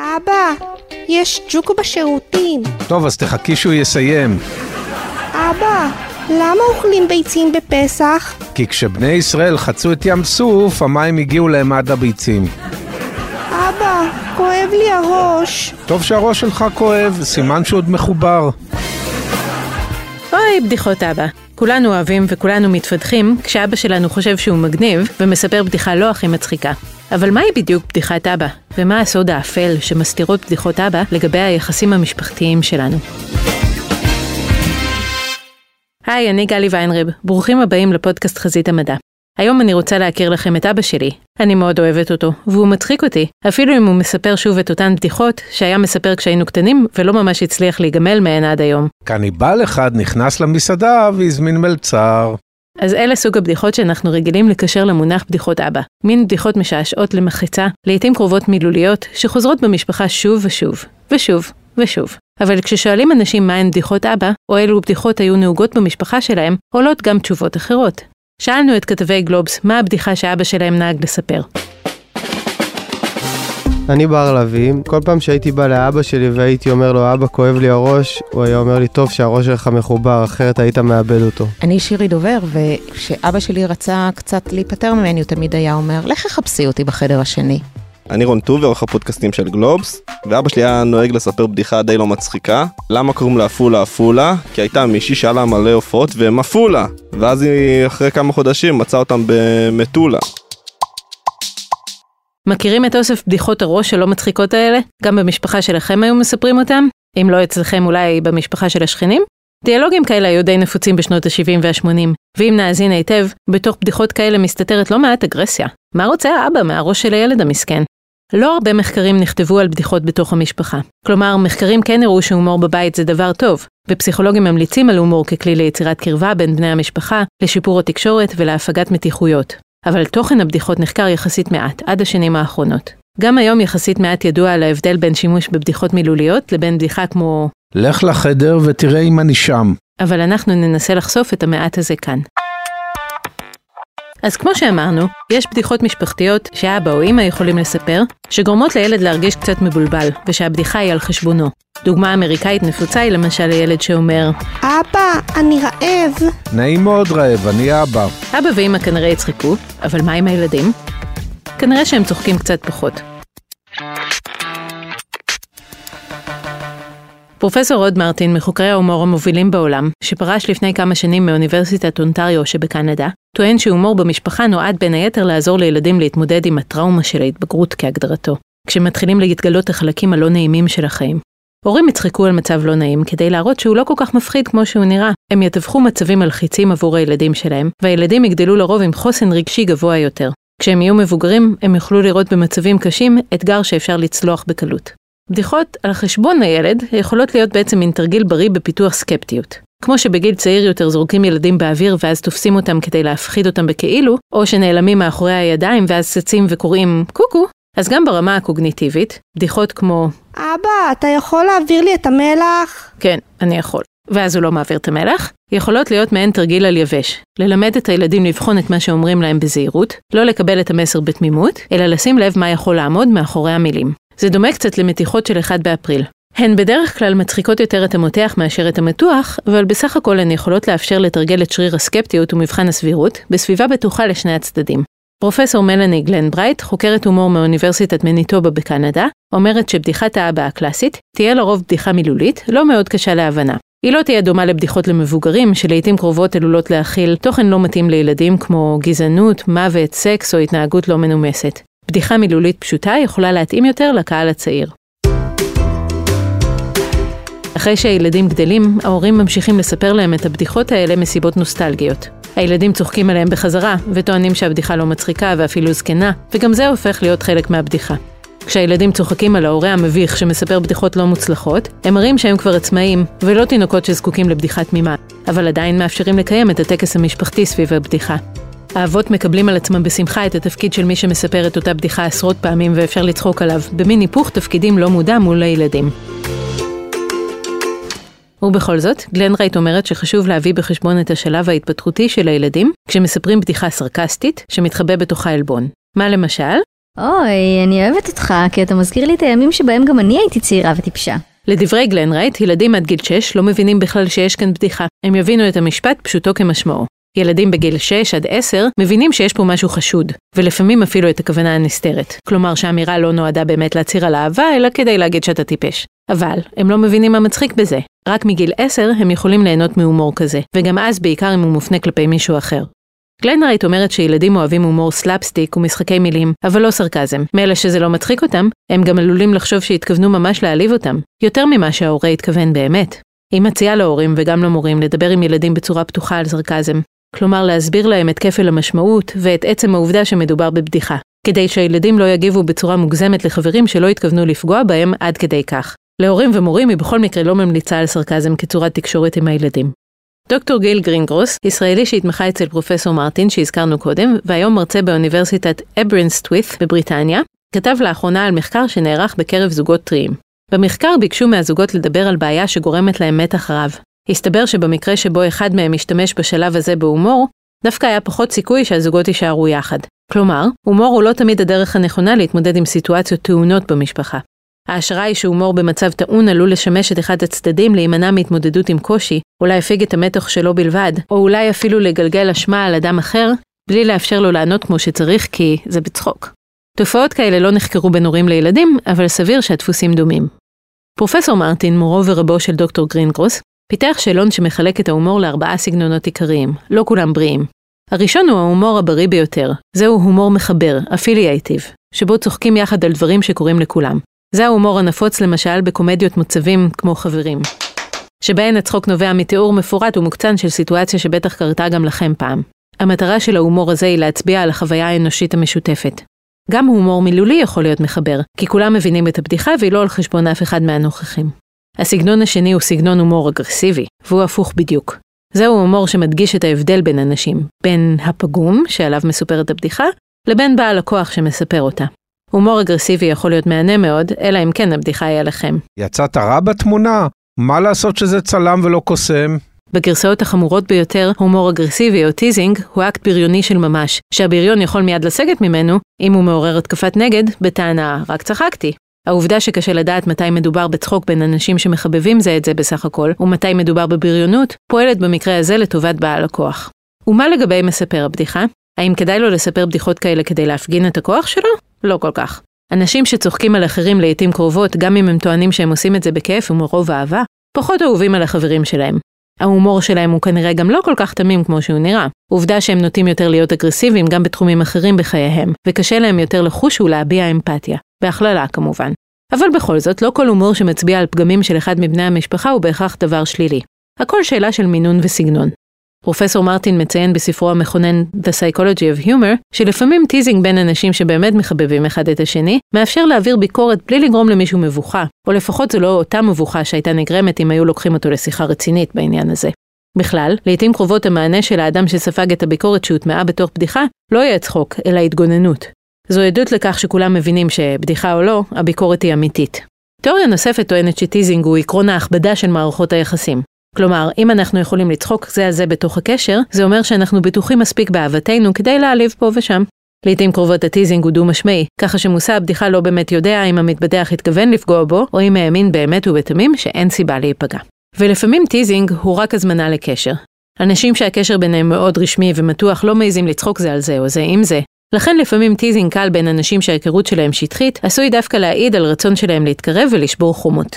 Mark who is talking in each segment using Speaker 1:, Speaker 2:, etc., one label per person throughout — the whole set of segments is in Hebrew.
Speaker 1: אבא, יש ג'וק בשירותים.
Speaker 2: טוב, אז תחכי שהוא יסיים.
Speaker 1: אבא, למה אוכלים ביצים בפסח?
Speaker 2: כי כשבני ישראל חצו את ים סוף, המים הגיעו להם עד הביצים.
Speaker 1: אבא, כואב לי הראש.
Speaker 2: טוב שהראש שלך כואב, סימן שהוא עוד מחובר.
Speaker 3: אוי, בדיחות אבא. כולנו אוהבים וכולנו מתפתחים כשאבא שלנו חושב שהוא מגניב ומספר בדיחה לא הכי מצחיקה. אבל מהי בדיוק בדיחת אבא? ומה הסוד האפל שמסתירות בדיחות אבא לגבי היחסים המשפחתיים שלנו? היי, אני גלי ויינרב, ברוכים הבאים לפודקאסט חזית המדע. היום אני רוצה להכיר לכם את אבא שלי. אני מאוד אוהבת אותו, והוא מצחיק אותי, אפילו אם הוא מספר שוב את אותן בדיחות שהיה מספר כשהיינו קטנים, ולא ממש הצליח להיגמל מהן עד היום.
Speaker 2: קניבל אחד נכנס למסעדה והזמין מלצר.
Speaker 3: אז אלה סוג הבדיחות שאנחנו רגילים לקשר למונח בדיחות אבא. מין בדיחות משעשעות למחיצה, לעתים קרובות מילוליות, שחוזרות במשפחה שוב ושוב, ושוב, ושוב. אבל כששואלים אנשים מהן בדיחות אבא, או אילו בדיחות היו נהוגות במשפחה שלהם, עולות גם תשובות אחרות. שאלנו את כתבי גלובס מה הבדיחה שאבא שלהם נהג לספר.
Speaker 4: אני בר לביא, כל פעם שהייתי בא לאבא שלי והייתי אומר לו, אבא, כואב לי הראש, הוא היה אומר לי, טוב שהראש שלך מחובר, אחרת היית מאבד אותו.
Speaker 5: אני שירי דובר, וכשאבא שלי רצה קצת להיפטר ממני, הוא תמיד היה אומר, לך חפשי אותי בחדר השני.
Speaker 6: אני רון טובי, עורך הפודקאסטים של גלובס, ואבא שלי היה נוהג לספר בדיחה די לא מצחיקה. למה קוראים לה עפולה עפולה? כי הייתה מישהי שהיה לה מלא עופות והם עפולה. ואז היא אחרי כמה חודשים מצאה אותם במטולה.
Speaker 3: מכירים את אוסף בדיחות הראש הלא מצחיקות האלה? גם במשפחה שלכם היו מספרים אותם? אם לא אצלכם אולי במשפחה של השכנים? דיאלוגים כאלה היו די נפוצים בשנות ה-70 וה-80, ואם נאזין היטב, בתוך בדיחות כאלה מסתתרת לא מעט אגרסיה. מה רוצה האבא מהראש של הילד המסכן? לא הרבה מחקרים נכתבו על בדיחות בתוך המשפחה. כלומר, מחקרים כן הראו שהומור בבית זה דבר טוב, ופסיכולוגים ממליצים על הומור ככלי ליצירת קרבה בין בני המשפחה, לשיפור התקשורת ולהפגת מתיחויות. אבל תוכן הבדיחות נחקר יחסית מעט, עד השנים האחרונות. גם היום יחסית מעט ידוע על ההבדל בין שימוש בבדיחות מילוליות לבין בדיחה כמו
Speaker 2: לך לחדר ותראה אם אני שם.
Speaker 3: אבל אנחנו ננסה לחשוף את המעט הזה כאן. אז כמו שאמרנו, יש בדיחות משפחתיות שאבא או אמא יכולים לספר, שגורמות לילד להרגיש קצת מבולבל, ושהבדיחה היא על חשבונו. דוגמה אמריקאית נפוצה היא למשל לילד שאומר,
Speaker 1: אבא, אני רעב.
Speaker 2: נעים מאוד רעב, אני אבא.
Speaker 3: אבא ואמא כנראה יצחקו, אבל מה עם הילדים? כנראה שהם צוחקים קצת פחות. פרופסור רוד מרטין, מחוקרי ההומור המובילים בעולם, שפרש לפני כמה שנים מאוניברסיטת אונטריו שבקנדה, טוען שהומור במשפחה נועד בין היתר לעזור לילדים להתמודד עם הטראומה של ההתבגרות כהגדרתו, כשמתחילים להתגלות החלקים הלא נעימים של החיים. הורים יצחקו על מצב לא נעים כדי להראות שהוא לא כל כך מפחיד כמו שהוא נראה. הם יתווכו מצבים מלחיצים עבור הילדים שלהם, והילדים יגדלו לרוב עם חוסן רגשי גבוה יותר. כשהם יהיו מבוגרים, הם יוכלו לראות במצבים קשים אתגר שאפשר לצלוח בקלות. בדיחות על חשבון הילד יכולות להיות בעצם מין תרגיל בריא בפיתוח סקפטיות. כמו שבגיל צעיר יותר זורקים ילדים באוויר ואז תופסים אותם כדי להפחיד אותם בכאילו, או שנעלמים מאחורי הידיים ואז צצים וקוראים קוקו, אז גם ברמה הקוגניטיבית, בדיחות כמו
Speaker 1: אבא, אתה יכול להעביר לי את המלח?
Speaker 3: כן, אני יכול. ואז הוא לא מעביר את המלח, יכולות להיות מעין תרגיל על יבש. ללמד את הילדים לבחון את מה שאומרים להם בזהירות, לא לקבל את המסר בתמימות, אלא לשים לב מה יכול לעמוד מאחורי המילים. זה דומה קצת למתיחות של 1 באפריל. הן בדרך כלל מצחיקות יותר את המותח מאשר את המתוח, אבל בסך הכל הן יכולות לאפשר לתרגל את שריר הסקפטיות ומבחן הסבירות, בסביבה בטוחה לשני הצדדים. פרופסור מלאני גלן ברייט, חוקרת הומור מאוניברסיטת מניטובה בקנדה, אומרת שבדיחת האבא הקלאסית תהיה לרוב בדיחה מילולית, לא מאוד קשה להבנה. היא לא תהיה דומה לבדיחות למבוגרים, שלעיתים קרובות עלולות להכיל תוכן לא מתאים לילדים כמו גזענות, מוות, סקס או התנהגות לא מנומסת. בדיחה מילולית פשוטה יכולה להתאים יותר לקהל הצעיר. אחרי שהילדים גדלים, ההורים ממשיכים לספר להם את הבדיחות האלה מסיבות נוסטלגיות. הילדים צוחקים עליהם בחזרה, וטוענים שהבדיחה לא מצחיקה ואפילו זקנה, וגם זה הופך להיות חלק מהבדיחה. כשהילדים צוחקים על ההורה המביך שמספר בדיחות לא מוצלחות, הם מראים שהם כבר עצמאים, ולא תינוקות שזקוקים לבדיחה תמימה, אבל עדיין מאפשרים לקיים את הטקס המשפחתי סביב הבדיחה. האבות מקבלים על עצמם בשמחה את התפקיד של מי שמספר את אותה בדיחה עשרות פעמים ואפשר לצחוק עליו, במין היפוך תפקידים לא מודע מול הילדים. ובכל זאת, גלן רייט אומרת שחשוב להביא בחשבון את השלב ההתפתחותי של הילדים כשמספרים בדיחה סרקסטית שמתחבא בתוכה עלבון. מה למשל?
Speaker 7: אוי, אני אוהבת אותך, כי אתה מזכיר לי את הימים שבהם גם אני הייתי צעירה וטיפשה.
Speaker 3: לדברי גלן רייט, ילדים עד גיל 6 לא מבינים בכלל שיש כאן בדיחה. הם יבינו את המשפט פשוטו כמשמעו. ילדים בגיל 6 עד 10 מבינים שיש פה משהו חשוד, ולפעמים אפילו את הכוונה הנסתרת. כלומר שהאמירה לא נועדה באמת להצהיר על אהבה, אלא כדי להגיד שאתה טיפש. אבל, הם לא מבינים מה מצחיק בזה. רק מגיל 10 הם יכולים ליהנות מהומור כזה, וגם אז בעיקר אם הוא מופנה כלפי מישהו אחר. גלנרייט אומרת שילדים אוהבים הומור slapstick ומשחקי מילים, אבל לא סרקזם. מילא שזה לא מצחיק אותם, הם גם עלולים לחשוב שהתכוונו ממש להעליב אותם, יותר ממה שההורה התכוון באמת. היא מציעה להורים וגם למורים לדבר עם ילדים בצורה פתוחה על סרקזם. כלומר להסביר להם את כפל המשמעות ואת עצם העובדה שמדובר בבדיחה, כדי שהילדים לא יגיבו בצורה מוגזמת לחברים שלא התכוונו לפגוע בהם עד כדי כך. להורים ומורים היא בכל מקרה לא ממליצה על סרקזם כצורת תקשורת עם הילדים. דוקטור גיל גרינגרוס, ישראלי שהתמחה אצל פרופסור מרטין שהזכרנו קודם, והיום מרצה באוניברסיטת אברינסטווית' בבריטניה, כתב לאחרונה על מחקר שנערך בקרב זוגות טריים. במחקר ביקשו מהזוגות לדבר על בעיה שגורמת להם מתח רב. הסתבר שבמקרה שבו אחד מהם משתמש בשלב הזה בהומור, דווקא היה פחות סיכוי שהזוגות יישארו יחד. כלומר, הומור הוא לא תמיד הדרך הנכונה להתמודד עם סיטואציות טעונות במשפחה. ההשערה היא שהומור במצב טעון עלול לשמש את אחד הצדדים להימנע מהתמודדות עם קושי, או להפיג את המתח שלו בלבד, או אולי אפילו לגלגל אשמה על אדם אחר, בלי לאפשר לו לענות כמו שצריך כי זה בצחוק. תופעות כאלה לא נחקרו בין הורים לילדים, אבל סביר שהדפוסים דומים. פרופסור מרטין, מורו ורבו של דוקטור גרינגרוס, פיתח שאלון שמחלק את ההומור לארבעה סגנונות עיקריים, לא כולם בריאים. הראשון הוא ההומור הבריא ביותר, זהו הומור מחבר, אפילייטיב, שבו צוחקים יחד על דברים שקורים לכולם. זה ההומור הנפוץ למשל בקומדיות מוצבים כמו חברים. שבהן הצחוק נובע מתיאור מפורט ומוקצן של סיטואציה שבטח קרתה גם לכם פעם. המטרה של ההומור הזה היא להצביע על החוויה האנושית המשותפת. גם הומור מילולי יכול להיות מחבר, כי כולם מבינים את הבדיחה והיא לא על חשבון אף אחד מהנוכחים. הסגנון השני הוא סגנון הומור אגרסיבי, והוא הפוך בדיוק. זהו הומור שמדגיש את ההבדל בין אנשים, בין הפגום, שעליו מסופרת הבדיחה, לבין בעל הכוח שמספר אותה. הומור אגרסיבי יכול להיות מהנה מאוד, אלא אם כן הבדיחה היא עליכם.
Speaker 2: יצאת רע בתמונה? מה לעשות שזה צלם ולא קוסם?
Speaker 3: בגרסאות החמורות ביותר, הומור אגרסיבי או teasing הוא אקט בריוני של ממש, שהבריון יכול מיד לסגת ממנו, אם הוא מעורר התקפת נגד, בטענה רק צחקתי. העובדה שקשה לדעת מתי מדובר בצחוק בין אנשים שמחבבים זה את זה בסך הכל, ומתי מדובר בבריונות, פועלת במקרה הזה לטובת בעל הכוח. ומה לגבי מספר הבדיחה? האם כדאי לו לספר בדיחות כאלה כדי להפגין את הכוח שלו? לא כל כך. אנשים שצוחקים על אחרים לעיתים קרובות, גם אם הם טוענים שהם עושים את זה בכיף ומרוב אהבה, פחות אהובים על החברים שלהם. ההומור שלהם הוא כנראה גם לא כל כך תמים כמו שהוא נראה. עובדה שהם נוטים יותר להיות אגרסיביים גם בתחומים אחרים בחייהם, וקשה להם יותר לחוש ולהביע אמפתיה. בהכללה כמובן. אבל בכל זאת, לא כל הומור שמצביע על פגמים של אחד מבני המשפחה הוא בהכרח דבר שלילי. הכל שאלה של מינון וסגנון. פרופסור מרטין מציין בספרו המכונן The Psychology of Humor, שלפעמים teasing בין אנשים שבאמת מחבבים אחד את השני, מאפשר להעביר ביקורת בלי לגרום למישהו מבוכה, או לפחות זו לא אותה מבוכה שהייתה נגרמת אם היו לוקחים אותו לשיחה רצינית בעניין הזה. בכלל, לעיתים קרובות המענה של האדם שספג את הביקורת שהוטמעה בתוך בדיחה, לא יהיה צחוק, אלא התגוננות. זו עדות לכך שכולם מבינים שבדיחה או לא, הביקורת היא אמיתית. תיאוריה נוספת טוענת ש teasing הוא עקרון ההכבדה של מערכות היחסים. כלומר, אם אנחנו יכולים לצחוק זה על זה בתוך הקשר, זה אומר שאנחנו בטוחים מספיק באהבתנו כדי להעליב פה ושם. לעיתים קרובות ה teasing הוא דו-משמעי, ככה שמושא הבדיחה לא באמת יודע אם המתבדח התכוון לפגוע בו, או אם האמין באמת ובתמים שאין סיבה להיפגע. ולפעמים teasing הוא רק הזמנה לקשר. אנשים שהקשר ביניהם מאוד רשמי ומתוח לא מעזים לצחוק זה על זה או זה עם זה. לכן לפעמים teasing קל בין אנשים שההיכרות שלהם שטחית, עשוי דווקא להעיד על רצון שלהם להתקרב ולשבור חומות.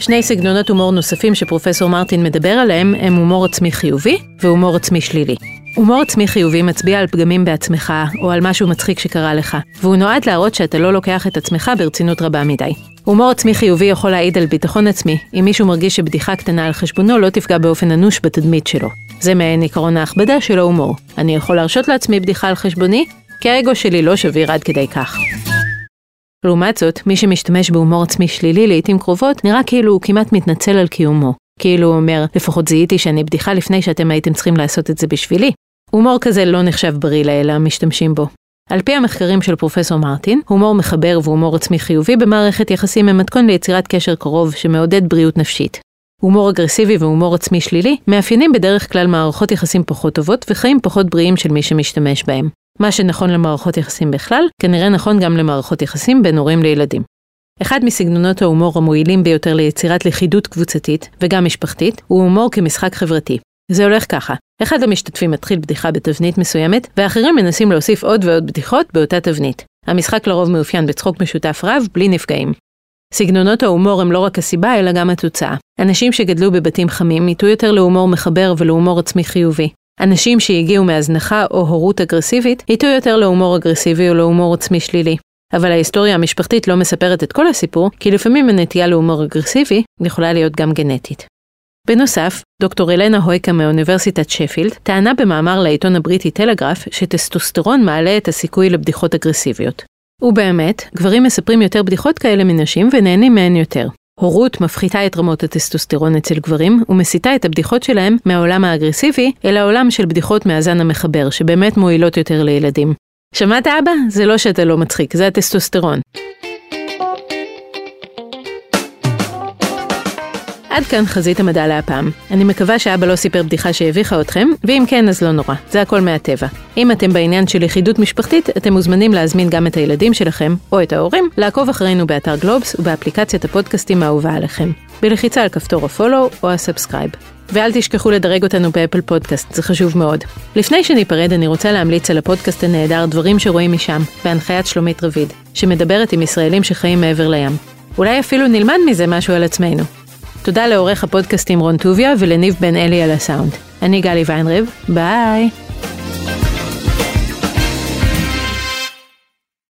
Speaker 3: שני סגנונות הומור נוספים שפרופסור מרטין מדבר עליהם הם הומור עצמי חיובי והומור עצמי שלילי. הומור עצמי חיובי מצביע על פגמים בעצמך או על משהו מצחיק שקרה לך, והוא נועד להראות שאתה לא לוקח את עצמך ברצינות רבה מדי. הומור עצמי חיובי יכול להעיד על ביטחון עצמי, אם מישהו מרגיש שבדיחה קטנה על חשבונו לא תפגע באופן אנוש בתדמית שלו. זה מעין עקרון ההכבדה של ההומור. אני יכול להרשות לעצמי בדיחה על חשבוני, כי האגו שלי לא שביר עד כדי כך. לעומת זאת, מי שמשתמש בהומור עצמי שלילי לעיתים קרובות, נראה כאילו הוא כמעט מתנצל על קיומו. כאילו הוא אומר, לפחות זיהיתי שאני בדיחה לפני שאתם הייתם צריכים לעשות את זה בשבילי. הומור כזה לא נחשב בריא לאלה המשתמשים בו. על פי המחקרים של פרופסור מרטין, הומור מחבר והומור עצמי חיובי במערכת יחסים הם מתכון ליצירת קשר קרוב שמעודד בריאות נפשית. הומור אגרסיבי והומור עצמי שלילי מאפיינים בדרך כלל מערכות יחסים פחות טובות וחיים פחות בריאים של מי שמשתמש בהם. מה שנכון למערכות יחסים בכלל, כנראה נכון גם למערכות יחסים בין הורים לילדים. אחד מסגנונות ההומור המועילים ביותר ליצירת לכידות קבוצתית, וגם משפחתית, הוא הומור כמשחק חברתי. זה הולך ככה, אחד המשתתפים מתחיל בדיחה בתבנית מסוימת, ואחרים מנסים להוסיף עוד ועוד בדיחות באותה תבנית. המשחק לרוב מאופיין בצחוק משותף רב, בלי נפגעים. סגנונות ההומור הם לא רק הסיבה, אלא גם התוצאה. אנשים שגדלו בבתים חמים ייטו יותר להומור מחבר ולהומור עצמי חיובי. אנשים שהגיעו מהזנחה או הורות אגרסיבית, ייטו יותר להומור אגרסיבי או להומור עצמי שלילי. אבל ההיסטוריה המשפחתית לא מספרת את כל הסיפור, כי לפעמים הנטייה להומור אגרסיבי יכולה להיות גם גנטית. בנוסף, דוקטור אלנה הויקה מאוניברסיטת שפילד טענה במאמר לעיתון הבריטי טלגרף שטסטוסטרון מעלה את הסיכוי לבדיחות אגרסיביות. ובאמת, גברים מספרים יותר בדיחות כאלה מנשים ונהנים מהן יותר. הורות מפחיתה את רמות הטסטוסטרון אצל גברים ומסיטה את הבדיחות שלהם מהעולם האגרסיבי אל העולם של בדיחות מהזן המחבר, שבאמת מועילות יותר לילדים. שמעת אבא? זה לא שאתה לא מצחיק, זה הטסטוסטרון. עד כאן חזית המדע להפעם. אני מקווה שאבא לא סיפר בדיחה שהביכה אתכם, ואם כן אז לא נורא, זה הכל מהטבע. אם אתם בעניין של לכידות משפחתית, אתם מוזמנים להזמין גם את הילדים שלכם, או את ההורים, לעקוב אחרינו באתר גלובס ובאפליקציית הפודקאסטים האהובה עליכם. בלחיצה על כפתור ה follow או ה subscribe. ואל תשכחו לדרג אותנו באפל פודקאסט, זה חשוב מאוד. לפני שניפרד, אני רוצה להמליץ על הפודקאסט הנהדר דברים שרואים משם, בהנחיית שלומית רביד, שמדברת עם ישראלים שחיים מעבר לים. אולי אפילו נלמד מזה משהו על עצמנו. תודה לעורך הפודקאסטים רון טוביה ולניב בן אלי על הסאונד. אני גלי ויינריב, ביי.